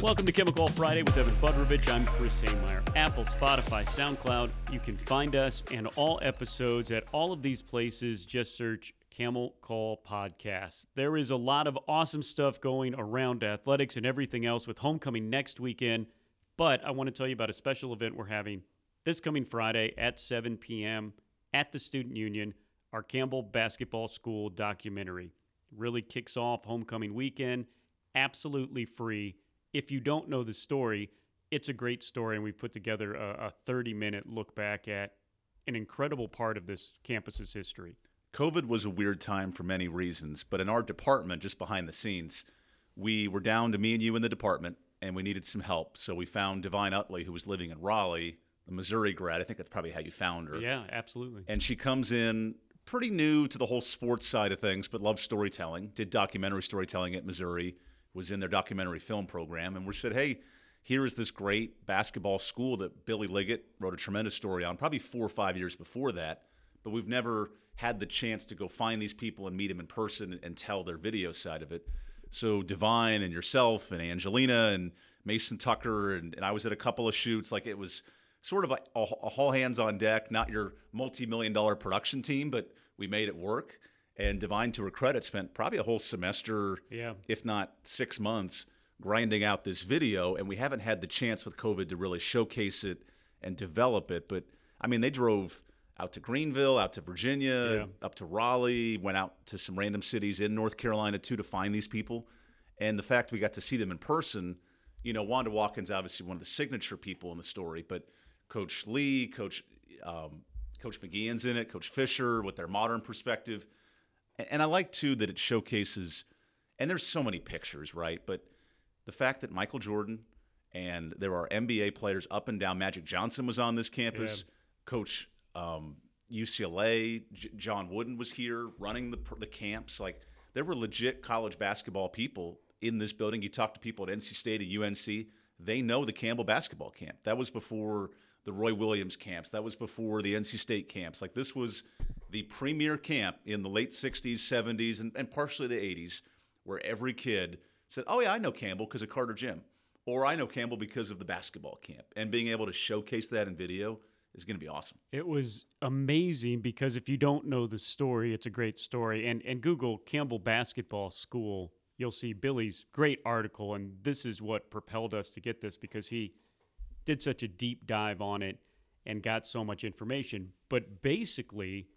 Welcome to Camel Call Friday with Evan Budrovich. I'm Chris Hemeyer. Apple, Spotify, SoundCloud. You can find us and all episodes at all of these places. Just search Camel Call Podcast. There is a lot of awesome stuff going around athletics and everything else with homecoming next weekend. But I want to tell you about a special event we're having this coming Friday at 7 p.m. at the Student Union, our Campbell Basketball School documentary. Really kicks off homecoming weekend, absolutely free if you don't know the story, it's a great story, and we've put together a, a 30 minute look back at an incredible part of this campus's history. COVID was a weird time for many reasons, but in our department, just behind the scenes, we were down to me and you in the department, and we needed some help. So we found Divine Utley, who was living in Raleigh, a Missouri grad. I think that's probably how you found her. Yeah, absolutely. And she comes in pretty new to the whole sports side of things, but loves storytelling, did documentary storytelling at Missouri was in their documentary film program, and we said, hey, here is this great basketball school that Billy Liggett wrote a tremendous story on, probably four or five years before that, but we've never had the chance to go find these people and meet them in person and tell their video side of it. So Divine and yourself and Angelina and Mason Tucker and, and I was at a couple of shoots. Like it was sort of a, a, a all hands on deck, not your multi-million dollar production team, but we made it work. And Divine, to her credit, spent probably a whole semester, yeah. if not six months, grinding out this video. And we haven't had the chance with COVID to really showcase it and develop it. But I mean, they drove out to Greenville, out to Virginia, yeah. up to Raleigh, went out to some random cities in North Carolina too to find these people. And the fact we got to see them in person, you know, Wanda Watkins obviously one of the signature people in the story, but Coach Lee, Coach um, Coach McGeehan's in it, Coach Fisher with their modern perspective. And I like too that it showcases, and there's so many pictures, right? But the fact that Michael Jordan and there are NBA players up and down. Magic Johnson was on this campus. Yeah. Coach um, UCLA, J- John Wooden was here running the the camps. Like there were legit college basketball people in this building. You talk to people at NC State and UNC, they know the Campbell basketball camp. That was before the Roy Williams camps. That was before the NC State camps. Like this was the premier camp in the late 60s, 70s, and, and partially the 80s, where every kid said, Oh, yeah, I know Campbell because of Carter Gym, or I know Campbell because of the basketball camp. And being able to showcase that in video is going to be awesome. It was amazing because if you don't know the story, it's a great story. And, and Google Campbell Basketball School, you'll see Billy's great article. And this is what propelled us to get this because he did such a deep dive on it and got so much information. But basically,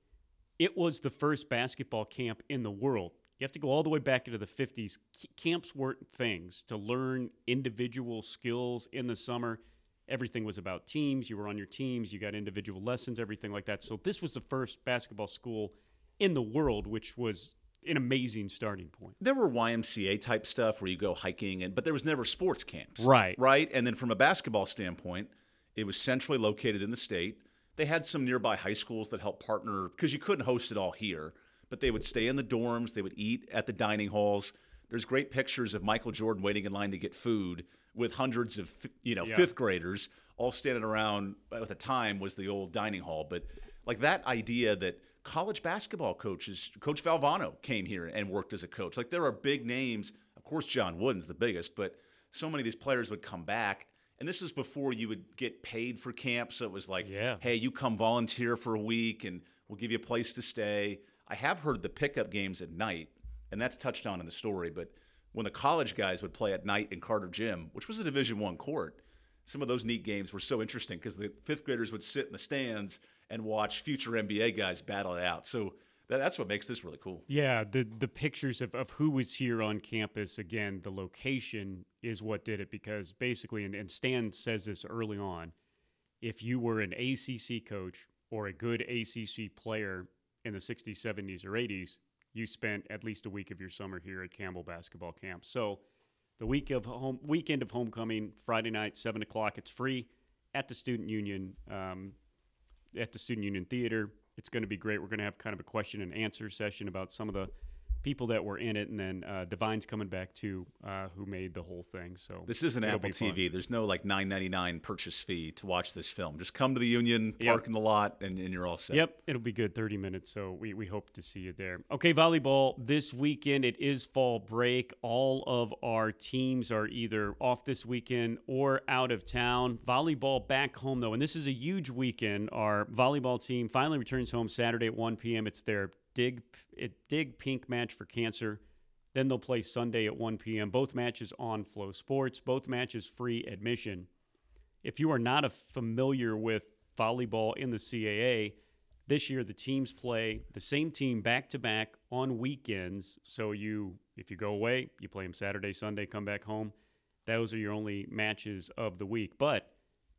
it was the first basketball camp in the world. You have to go all the way back into the 50s. Camps weren't things to learn individual skills in the summer. Everything was about teams. You were on your teams, you got individual lessons, everything like that. So, this was the first basketball school in the world, which was an amazing starting point. There were YMCA type stuff where you go hiking, and but there was never sports camps. Right. Right. And then from a basketball standpoint, it was centrally located in the state. They had some nearby high schools that helped partner because you couldn't host it all here, but they would stay in the dorms, they would eat at the dining halls. There's great pictures of Michael Jordan waiting in line to get food with hundreds of you know yeah. fifth graders all standing around. At the time was the old dining hall, but like that idea that college basketball coaches, Coach Valvano came here and worked as a coach. Like there are big names. Of course, John Wooden's the biggest, but so many of these players would come back and this is before you would get paid for camp. So it was like, yeah. hey, you come volunteer for a week and we'll give you a place to stay. I have heard the pickup games at night, and that's touched on in the story. But when the college guys would play at night in Carter Gym, which was a Division One court, some of those neat games were so interesting because the fifth graders would sit in the stands and watch future NBA guys battle it out. So that's what makes this really cool. Yeah, the the pictures of, of who was here on campus. Again, the location is what did it because basically, and, and Stan says this early on, if you were an ACC coach or a good ACC player in the 60s, 70s, or 80s, you spent at least a week of your summer here at Campbell Basketball Camp. So the week of home weekend of homecoming, Friday night, seven o'clock. It's free at the Student Union, um, at the Student Union Theater. It's going to be great. We're going to have kind of a question and answer session about some of the people that were in it, and then uh, Divine's coming back too, uh, who made the whole thing. So this isn't Apple TV. Fun. There's no like 9.99 purchase fee to watch this film. Just come to the Union, park yep. in the lot, and, and you're all set. Yep, it'll be good. 30 minutes. So we we hope to see you there. Okay, volleyball this weekend. It is fall break. All of our teams are either off this weekend or out of town. Volleyball back home though, and this is a huge weekend. Our volleyball team finally returns home Saturday at 1 p.m. It's their Dig it Dig Pink match for Cancer. Then they'll play Sunday at 1 p.m. Both matches on FloSports. Both matches free admission. If you are not familiar with volleyball in the CAA, this year the teams play the same team back to back on weekends. So you, if you go away, you play them Saturday, Sunday, come back home. Those are your only matches of the week. But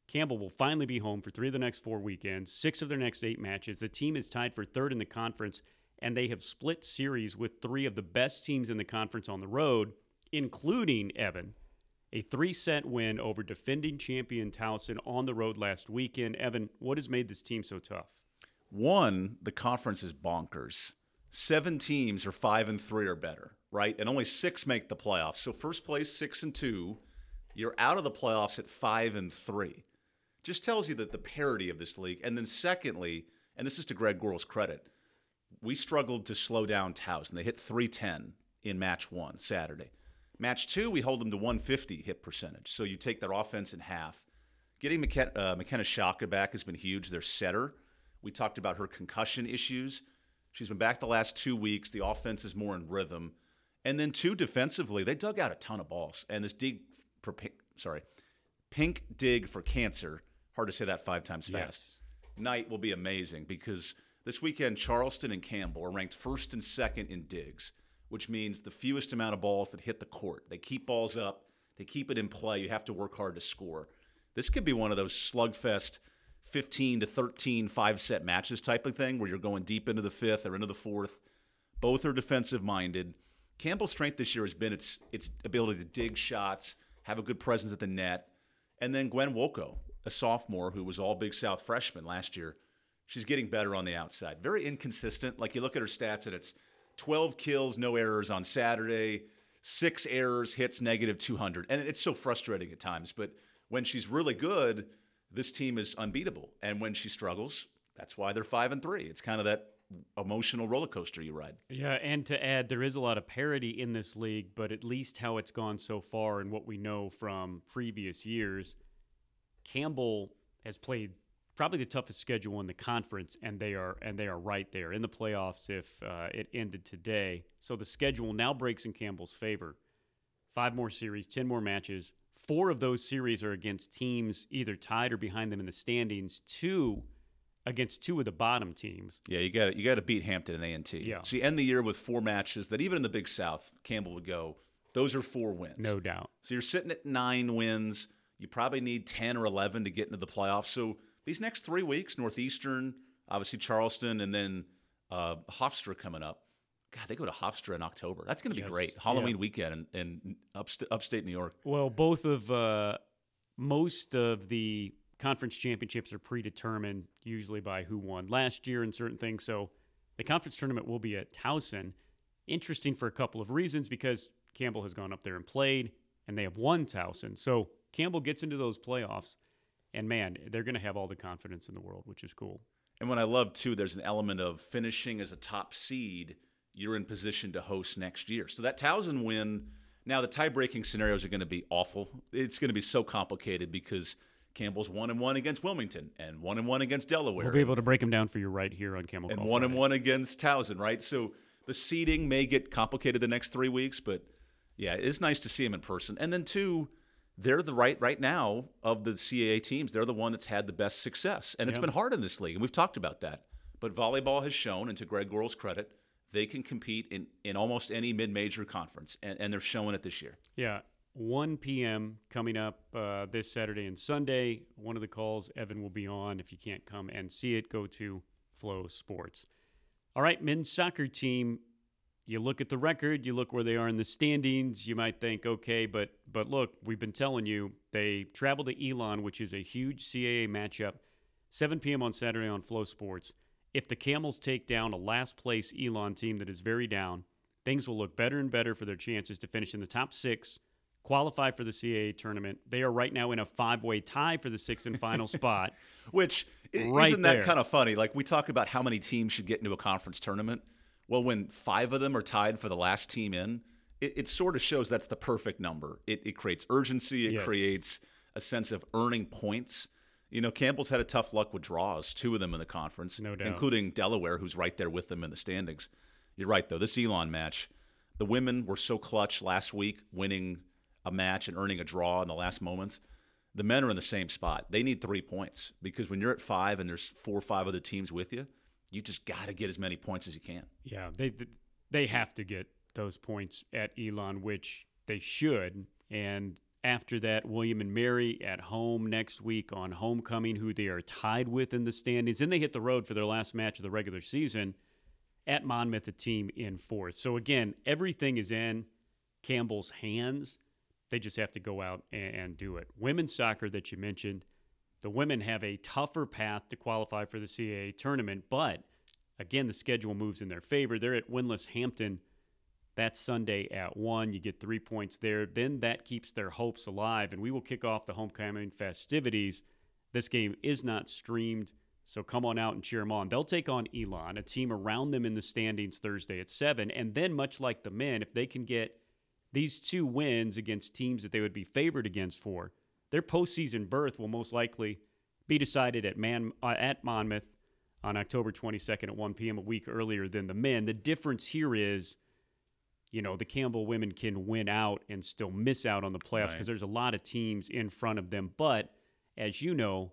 Campbell will finally be home for three of the next four weekends, six of their next eight matches. The team is tied for third in the conference and they have split series with three of the best teams in the conference on the road, including Evan. A three set win over defending champion Towson on the road last weekend. Evan, what has made this team so tough? One, the conference is bonkers. Seven teams are five and three or better, right? And only six make the playoffs. So first place, six and two, you're out of the playoffs at five and three. Just tells you that the parity of this league. And then secondly, and this is to Greg Gorl's credit, we struggled to slow down Towson. They hit 310 in match one Saturday. Match two, we hold them to 150 hit percentage. So you take their offense in half. Getting McKenna, uh, McKenna Shaka back has been huge. Their setter. We talked about her concussion issues. She's been back the last two weeks. The offense is more in rhythm. And then two defensively, they dug out a ton of balls. And this dig for pink, sorry, pink dig for cancer. Hard to say that five times fast. Yes. Night will be amazing because this weekend, Charleston and Campbell are ranked first and second in digs, which means the fewest amount of balls that hit the court. They keep balls up, they keep it in play. You have to work hard to score. This could be one of those slugfest 15 to 13 five set matches type of thing where you're going deep into the fifth or into the fourth. Both are defensive minded. Campbell's strength this year has been its its ability to dig shots, have a good presence at the net. And then Gwen Wolko, a sophomore who was all Big South freshman last year, she's getting better on the outside. Very inconsistent. Like you look at her stats, and it's 12 kills, no errors on Saturday, six errors, hits negative 200. And it's so frustrating at times. But when she's really good, this team is unbeatable. And when she struggles, that's why they're five and three. It's kind of that emotional roller coaster you ride. Yeah, and to add, there is a lot of parity in this league, but at least how it's gone so far and what we know from previous years, Campbell has played probably the toughest schedule in the conference, and they are and they are right there in the playoffs if uh, it ended today. So the schedule now breaks in Campbell's favor. Five more series, ten more matches. Four of those series are against teams either tied or behind them in the standings. Two against two of the bottom teams. Yeah, you got you got to beat Hampton and A and T. Yeah. So you end the year with four matches that even in the Big South, Campbell would go. Those are four wins, no doubt. So you're sitting at nine wins. You probably need ten or eleven to get into the playoffs. So these next three weeks, Northeastern, obviously Charleston, and then uh, Hofstra coming up. God, they go to Hofstra in October. That's going to be yes. great. Halloween yeah. weekend in, in upst- upstate New York. Well, both of uh, most of the conference championships are predetermined, usually by who won last year and certain things. So the conference tournament will be at Towson. Interesting for a couple of reasons because Campbell has gone up there and played, and they have won Towson. So Campbell gets into those playoffs. And man, they're going to have all the confidence in the world, which is cool. And what I love too, there's an element of finishing as a top seed, you're in position to host next year. So that Towson win, now the tie breaking scenarios are going to be awful. It's going to be so complicated because Campbell's one and one against Wilmington and one and one against Delaware. We'll be able to break them down for you right here on Camel. And Call one Friday. and one against Towson, right? So the seeding may get complicated the next three weeks, but yeah, it's nice to see him in person. And then two, they're the right right now of the CAA teams. They're the one that's had the best success, and it's been hard in this league, and we've talked about that. But volleyball has shown, and to Greg Gorl's credit, they can compete in, in almost any mid-major conference, and, and they're showing it this year. Yeah, 1 p.m. coming up uh, this Saturday and Sunday. One of the calls Evan will be on. If you can't come and see it, go to FloSports. All right, men's soccer team you look at the record, you look where they are in the standings, you might think, okay, but but look, we've been telling you they travel to Elon, which is a huge CAA matchup, 7 p.m. on Saturday on FloSports. If the Camels take down a last place Elon team that is very down, things will look better and better for their chances to finish in the top six, qualify for the CAA tournament. They are right now in a five way tie for the sixth and final spot. Which right isn't that kind of funny? Like we talk about how many teams should get into a conference tournament. Well, when five of them are tied for the last team in, it, it sort of shows that's the perfect number. It, it creates urgency. It yes. creates a sense of earning points. You know, Campbell's had a tough luck with draws, two of them in the conference, no doubt. including Delaware, who's right there with them in the standings. You're right, though. This Elon match, the women were so clutch last week, winning a match and earning a draw in the last moments. The men are in the same spot. They need three points because when you're at five and there's four or five other teams with you, you just got to get as many points as you can. Yeah, they they have to get those points at Elon, which they should. And after that, William and Mary at home next week on homecoming, who they are tied with in the standings. Then they hit the road for their last match of the regular season at Monmouth, a team in fourth. So again, everything is in Campbell's hands. They just have to go out and, and do it. Women's soccer that you mentioned, the women have a tougher path to qualify for the CAA tournament, but again, the schedule moves in their favor. They're at winless Hampton that's Sunday at 1. You get three points there. Then that keeps their hopes alive. And we will kick off the homecoming festivities. This game is not streamed, so come on out and cheer them on. They'll take on Elon, a team around them in the standings Thursday at 7. And then, much like the men, if they can get these two wins against teams that they would be favored against for, their postseason berth will most likely be decided at, Man, uh, at Monmouth on October 22nd at 1 p.m., a week earlier than the men. The difference here is you know, the Campbell women can win out and still miss out on the playoffs because right. there's a lot of teams in front of them. But as you know,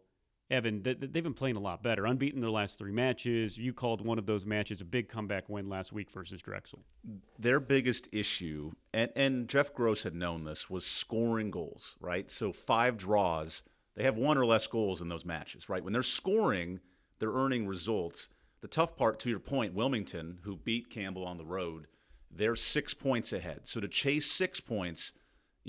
Evan, they've been playing a lot better. Unbeaten their last three matches. You called one of those matches a big comeback win last week versus Drexel. Their biggest issue, and, and Jeff Gross had known this, was scoring goals, right? So five draws, they have one or less goals in those matches, right? When they're scoring, they're earning results. The tough part, to your point, Wilmington, who beat Campbell on the road – they're six points ahead. So to chase six points,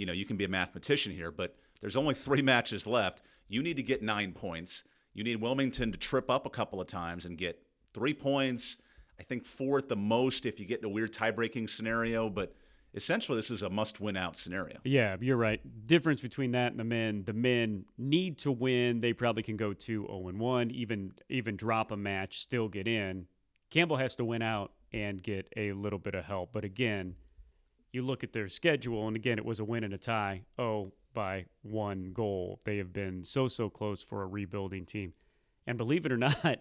you know, you can be a mathematician here, but there's only three matches left. You need to get nine points. You need Wilmington to trip up a couple of times and get three points. I think four at the most if you get in a weird tie breaking scenario, but essentially this is a must win out scenario. Yeah, you're right. Difference between that and the men, the men need to win. They probably can go 2 0 1, even even drop a match, still get in. Campbell has to win out and get a little bit of help. But again, you look at their schedule, and again, it was a win and a tie. Oh, by one goal. They have been so, so close for a rebuilding team. And believe it or not,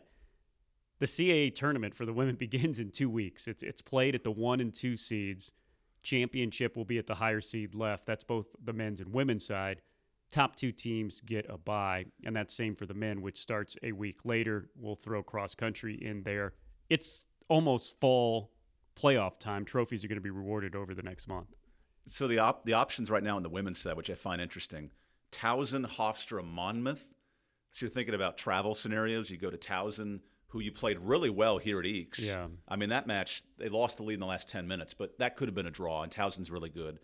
the CAA tournament for the women begins in two weeks. It's, it's played at the one and two seeds. Championship will be at the higher seed left. That's both the men's and women's side. Top two teams get a bye, and that's same for the men, which starts a week later. We'll throw cross country in there. It's almost fall playoff time. Trophies are going to be rewarded over the next month. So the op- the options right now in the women's side, which I find interesting, Towson, Hofstra, Monmouth. So you're thinking about travel scenarios. You go to Towson, who you played really well here at Eakes. Yeah. I mean that match, they lost the lead in the last ten minutes, but that could have been a draw. And Towson's really good.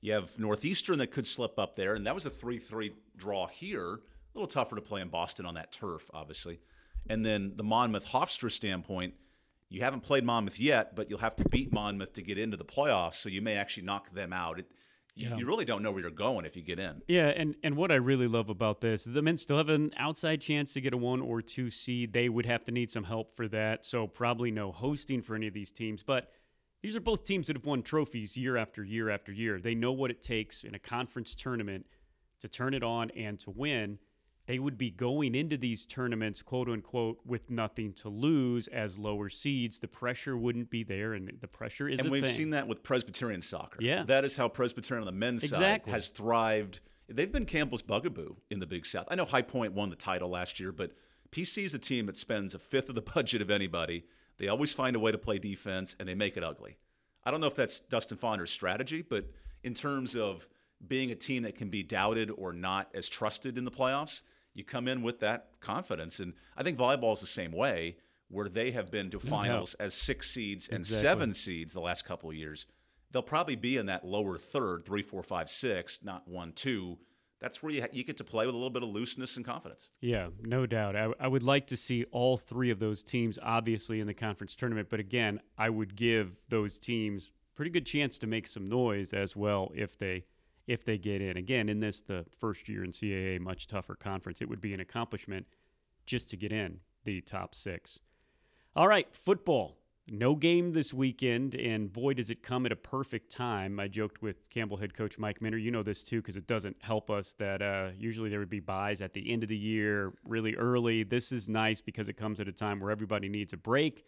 You have Northeastern that could slip up there, and that was a three-three draw here. A little tougher to play in Boston on that turf, obviously. And then the Monmouth Hofstra standpoint you haven't played Monmouth yet, but you'll have to beat Monmouth to get into the playoffs. So you may actually knock them out. It, yeah. You really don't know where you're going if you get in. Yeah, and, and what I really love about this, the men still have an outside chance to get a one or two seed. They would have to need some help for that. So probably no hosting for any of these teams. But these are both teams that have won trophies year after year after year. They know what it takes in a conference tournament to turn it on and to win they would be going into these tournaments, quote unquote, with nothing to lose as lower seeds. The pressure wouldn't be there, and the pressure is. And we've thing. seen that with Presbyterian soccer. Yeah, that is how Presbyterian on the men's exactly. side has thrived. They've been Campbell's bugaboo in the Big South. I know High Point won the title last year, but PC is a team that spends a fifth of the budget of anybody. They always find a way to play defense, and they make it ugly. I don't know if that's Dustin Fonder's strategy, but in terms of being a team that can be doubted or not as trusted in the playoffs you come in with that confidence. And I think volleyball is the same way, where they have been to finals no as six seeds and exactly. seven seeds the last couple of years. They'll probably be in that lower third, three, four, five, six, not one, two. That's where you, ha- you get to play with a little bit of looseness and confidence. Yeah, no doubt. I, I would like to see all three of those teams, obviously, in the conference tournament. But again, I would give those teams pretty good chance to make some noise as well if they if they get in. Again, in this the first year in CAA, much tougher conference, it would be an accomplishment just to get in the top six. All right, football. No game this weekend, and boy, does it come at a perfect time. I joked with Campbell head coach Mike Minter. You know this too, because it doesn't help us that uh, usually there would be buys at the end of the year, really early. This is nice because it comes at a time where everybody needs a break.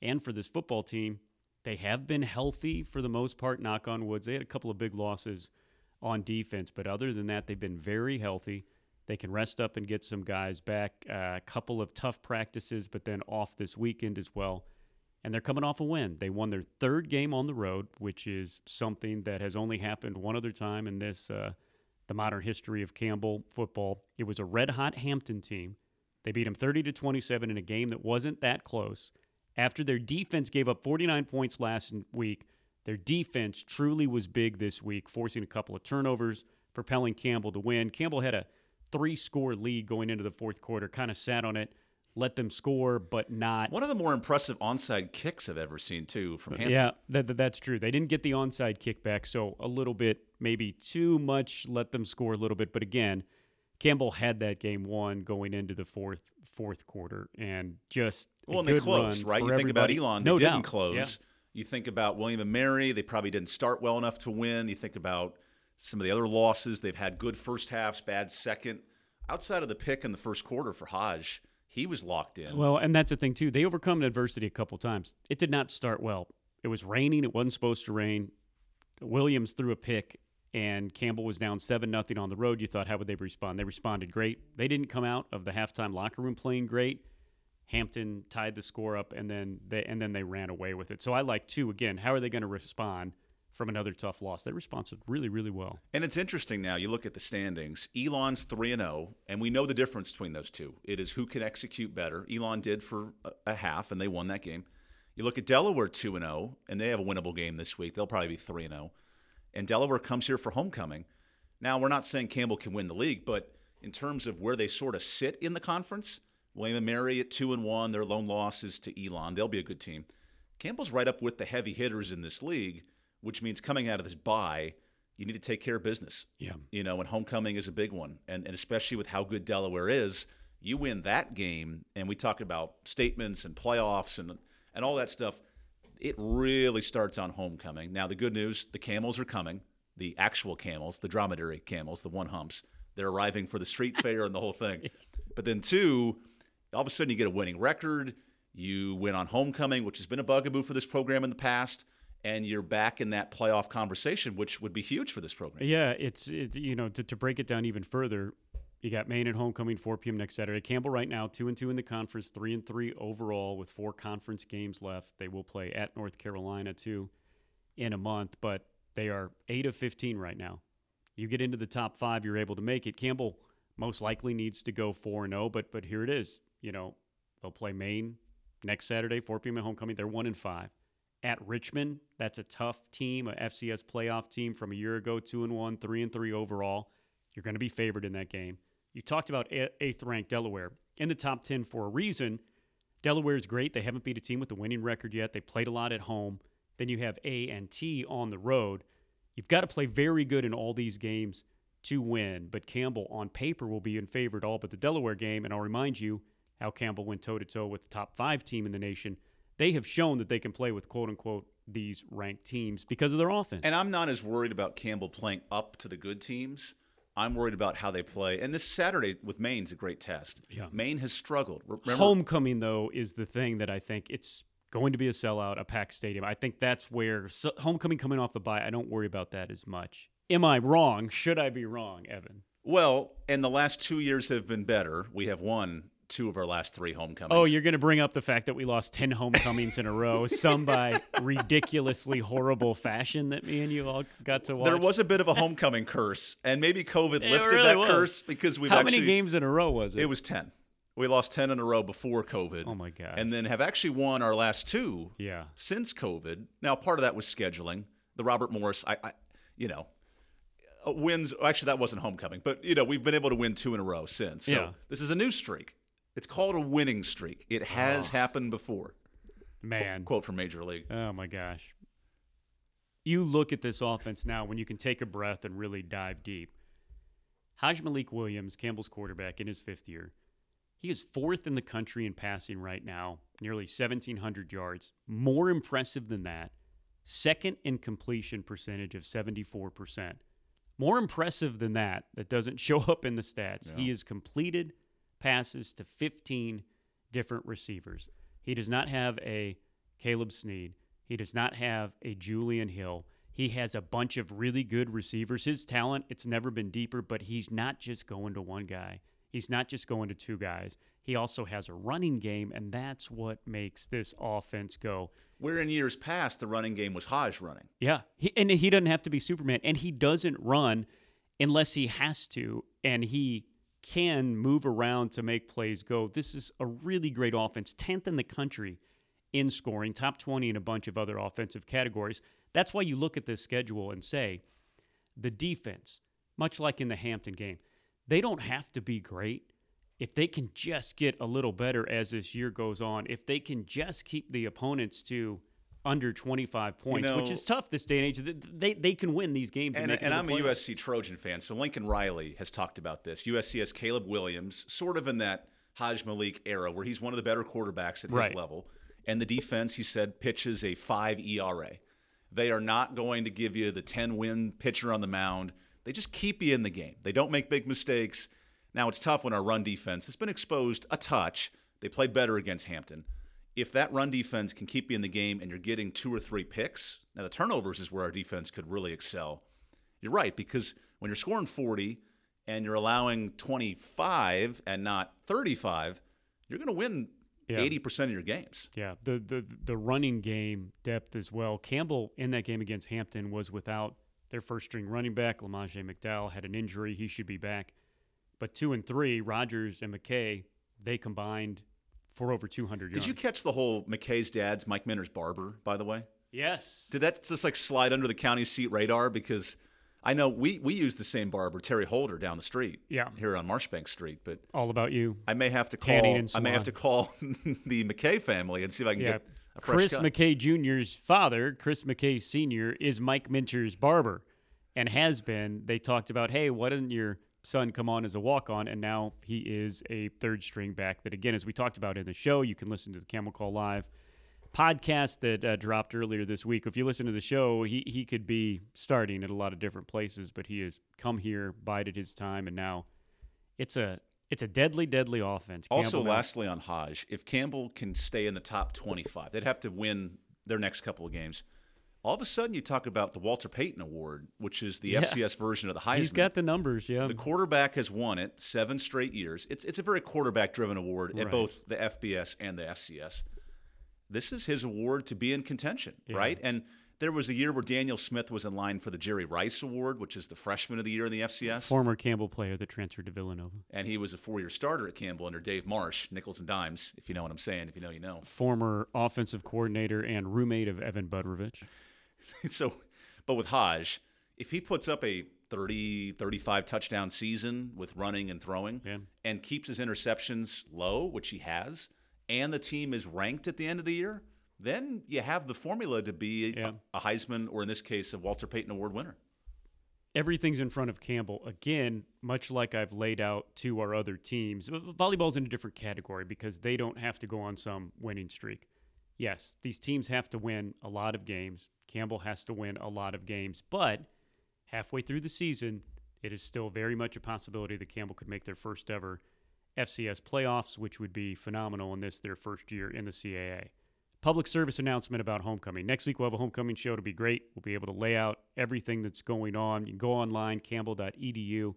And for this football team, they have been healthy for the most part, knock on woods. They had a couple of big losses on defense, but other than that, they've been very healthy. They can rest up and get some guys back. Uh, a couple of tough practices, but then off this weekend as well. And they're coming off a win. They won their third game on the road, which is something that has only happened one other time in this uh, the modern history of Campbell football. It was a red hot Hampton team. They beat them 30 to 27 in a game that wasn't that close. After their defense gave up 49 points last week, their defense truly was big this week, forcing a couple of turnovers, propelling Campbell to win. Campbell had a three score lead going into the fourth quarter, kind of sat on it, let them score, but not. One of the more impressive onside kicks I've ever seen, too, from Hampton. Yeah, that, that, that's true. They didn't get the onside kick back, so a little bit, maybe too much, let them score a little bit. But again, Campbell had that game won going into the fourth fourth quarter, and just well, and they closed, right? You think about Elon, they no didn't doubt. close. Yeah. You think about William and Mary, they probably didn't start well enough to win. You think about some of the other losses, they've had good first halves, bad second. Outside of the pick in the first quarter for Hodge, he was locked in. Well, and that's the thing too. They overcome adversity a couple times. It did not start well. It was raining. It wasn't supposed to rain. Williams threw a pick, and Campbell was down seven nothing on the road. You thought, how would they respond? They responded great. They didn't come out of the halftime locker room playing great. Hampton tied the score up, and then they and then they ran away with it. So I like two again. How are they going to respond from another tough loss? They responded really, really well. And it's interesting now. You look at the standings. Elon's three and zero, and we know the difference between those two. It is who can execute better. Elon did for a, half, and they won that game. You look at Delaware two and zero, and they have a winnable game this week. They'll probably be three and zero. And Delaware comes here for homecoming. Now we're not saying Campbell can win the league, but in terms of where they sort of sit in the conference, William and Mary at two and one, their lone loss is to Elon. They'll be a good team. Campbell's right up with the heavy hitters in this league, which means coming out of this bye, you need to take care of business. Yeah. You know, and homecoming is a big one. And, and especially with how good Delaware is, you win that game, and we talk about statements and playoffs and and all that stuff. It really starts on homecoming. Now, the good news the camels are coming, the actual camels, the dromedary camels, the one humps. They're arriving for the street fair and the whole thing. But then, two, all of a sudden you get a winning record. You win on homecoming, which has been a bugaboo for this program in the past, and you're back in that playoff conversation, which would be huge for this program. Yeah, it's, it's you know to, to break it down even further. You got Maine at homecoming 4 p.m. next Saturday. Campbell right now two and two in the conference, three and three overall with four conference games left. They will play at North Carolina too in a month, but they are eight of 15 right now. You get into the top five, you're able to make it. Campbell most likely needs to go four and zero, but but here it is. You know they'll play Maine next Saturday, 4 p.m. at homecoming. They're one and five. At Richmond, that's a tough team, a FCS playoff team from a year ago, two and one, three and three overall. You're going to be favored in that game. You talked about eighth ranked Delaware in the top 10 for a reason. Delaware is great. They haven't beat a team with a winning record yet. They played a lot at home. Then you have A and T on the road. You've got to play very good in all these games to win. But Campbell, on paper, will be in favor at all but the Delaware game. And I'll remind you how Campbell went toe to toe with the top five team in the nation. They have shown that they can play with quote unquote these ranked teams because of their offense. And I'm not as worried about Campbell playing up to the good teams. I'm worried about how they play. And this Saturday with Maine's a great test. Yeah. Maine has struggled. Remember, Homecoming, though, is the thing that I think it's going to be a sellout, a packed stadium. I think that's where so, homecoming coming off the bye, I don't worry about that as much. Am I wrong? Should I be wrong, Evan? Well, and the last two years have been better. We have won two of our last three homecomings. Oh, you're going to bring up the fact that we lost 10 homecomings in a row, some by ridiculously horrible fashion that me and you all got to watch. There was a bit of a homecoming curse, and maybe COVID It lifted really that was. curse because we've How actually. many games in a row was it? It was 10. We lost 10 in a row before COVID. Oh, my God. And then have actually won our last two yeah. since COVID. Now, part of that was scheduling. The Robert Morris, I, I you know, uh, wins. Actually, that wasn't homecoming, but you know, we've been able to win two in a row since. So Yeah. this is a new streak. It's called a winning streak. It has Oh. happened before. Man. Quote from Major League. Oh, my gosh. you look at this offense now when you can take a breath and really dive deep. Haj Malik Williams, Campbell's quarterback in his fifth year, he is fourth in the country in passing right now, nearly 1,700 yards. More impressive than that, second in completion percentage of 74%. More impressive than that, that doesn't show up in the stats. Yeah. He has completed passes to 15 different receivers. He does not have a Caleb Snead. He does not have a Julian Hill. He has a bunch of really good receivers. His talent, it's never been deeper, but he's not just going to one guy. He's not just going to two guys. He also has a running game, and that's what makes this offense go. Where in years past the running game was Hodge running. Yeah, he, and he doesn't have to be Superman, and he doesn't run unless he has to, and he can move around to make plays go. This is a really great offense, tenth in the country in scoring, top twenty in a bunch of other offensive categories. That's why you look at this schedule and say the defense, much like in the Hampton game, they don't have to be great. If they can just get a little better as this year goes on, if they can just keep the opponents to under 25 points, which know- is tough this day and age, they, they can win these games. And, And, and I'm a. USC Trojan fan, so Lincoln Riley has talked about this. USC has Caleb Williams, sort of in that Haj Malik era, where he's one of the better quarterbacks at his level. And the defense, he said, pitches a five ERA. They are not going to give you the 10 win pitcher on the mound. They just keep you in the game. They don't make big mistakes. Now, it's tough when our run defense has been exposed a touch. They played better against Hampton. If that run defense can keep you in the game and you're getting two or three picks, now the turnovers is where our defense could really excel. You're right, because when you're scoring 40 and you're allowing 25 and not 35, you're going to win Yeah. 80% of your games. Yeah, the, the the running game depth as well. Campbell in that game against Hampton was without their first string running back. Lamagea McDowell had an injury; he should be back. But two and three, Rogers and McKay, they combined for over 200 yards. Did you catch the whole McKay's dad's Mike Minter's barber, by the way? Yes. Did that just like slide under the county seat radar? Because I know we, we use the same barber, Terry Holder, down the street. Yeah. Here on Marshbank Street. But All about you. I may have to call I may have to call the McKay family and see if I can Yeah. get a fresh Chris cut. McKay Jr.'s father, Chris McKay Sr., is Mike Minter's barber and has been. They talked about, hey, why doesn't your son come on as a walk on? And now he is a third string back. That, again, as we talked about in the show, you can listen to the Camel Call Live podcast that uh, dropped earlier this week. If you listen to the show, he, he could be starting at a lot of different places, but he has come here, bided his time, and now it's a. It's a deadly, deadly offense. Also, Campbell now- lastly on Hodge, if Campbell can stay in the top 25, they'd have to win their next couple of games. All of a sudden, you talk about the Walter Payton Award, which is the Yeah. FCS version of the Heisman. he's got the numbers, yeah. the quarterback has won it seven straight years. It's it's a very quarterback driven award at both the FBS and the FCS. This is his award to be in contention, Yeah. right? And there was a year where Daniel Smith was in line for the Jerry Rice Award, which is the freshman of the year in the FCS. Former Campbell player that transferred to Villanova. and he was a four year starter at Campbell under Dave Marsh, nickels and dimes, if you know what I'm saying. If you know, you know. Former offensive coordinator and roommate of Evan Budrovich. so, but with Hodge, if he puts up a 30, 35 touchdown season with running and throwing Yeah. and keeps his interceptions low, which he has, and the team is ranked at the end of the year, then you have the formula to be a- Yeah. a Heisman or in this case a Walter Payton Award winner. Everything's in front of Campbell. Again, much like I've laid out to our other teams. Volleyball's in a different category because they don't have to go on some winning streak. Yes, these teams have to win a lot of games. Campbell has to win a lot of games, but halfway through the season, it is still very much a possibility that Campbell could make their first ever FCS playoffs, which would be phenomenal in this their first year in the CAA. Public service announcement about homecoming. Next week we'll have a homecoming show. It'll be great. We'll be able to lay out everything that's going on. You can go online, campbell.edu.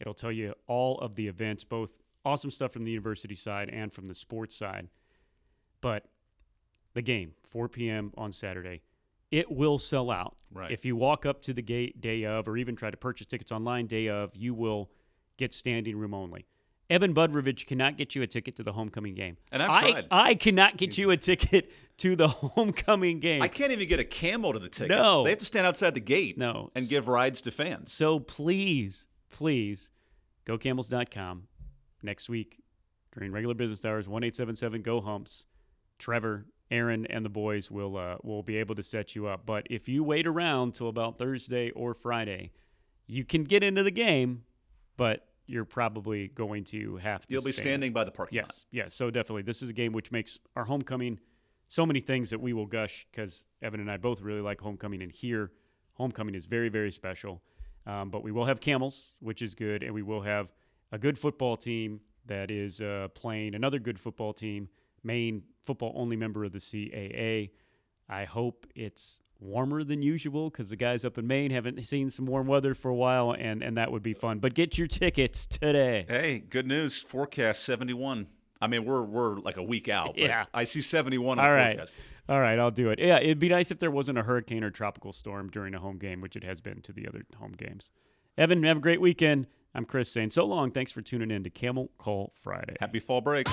It'll tell you all of the events, both awesome stuff from the university side and from the sports side. But the game, 4 p.m. on Saturday, it will sell out. Right. If you walk up to the gate day of, or even try to purchase tickets online day of, you will get standing room only. Evan Budrovich cannot get you a ticket to the homecoming game. And I've I, tried. I cannot get you a ticket to the homecoming game. I can't even get a camel to the ticket. No. They have to stand outside the gate No. and give rides to fans. So please, please go camels.com next week during regular business hours, 1877 Go Humps. Trevor Aaron and the boys will uh, will be able to set you up. But if you wait around till about Thursday or Friday, you can get into the game, but you're probably going to have to. You'll be stand. standing by the parking Yes, lot. yes. So definitely, this is a game which makes our homecoming so many things that we will gush because Evan and I both really like homecoming, and here, homecoming is very, very special. Um, but we will have camels, which is good, and we will have a good football team that is uh, playing another good football team, Maine football only member of the CAA. I hope it's warmer than usual because the guys up in Maine haven't seen some warm weather for a while, and, and that would be fun. But get your tickets today. Hey, good news. Forecast 71. I mean, we're we're like a week out. But Yeah. I see 71 on All right. forecast. All right, I'll do it. Yeah, it'd be nice if there wasn't a hurricane or tropical storm during a home game, which it has been to the other home games. Evan, have a great weekend. I'm Chris saying so long. Thanks for tuning in to Camel Call Friday. Happy fall break.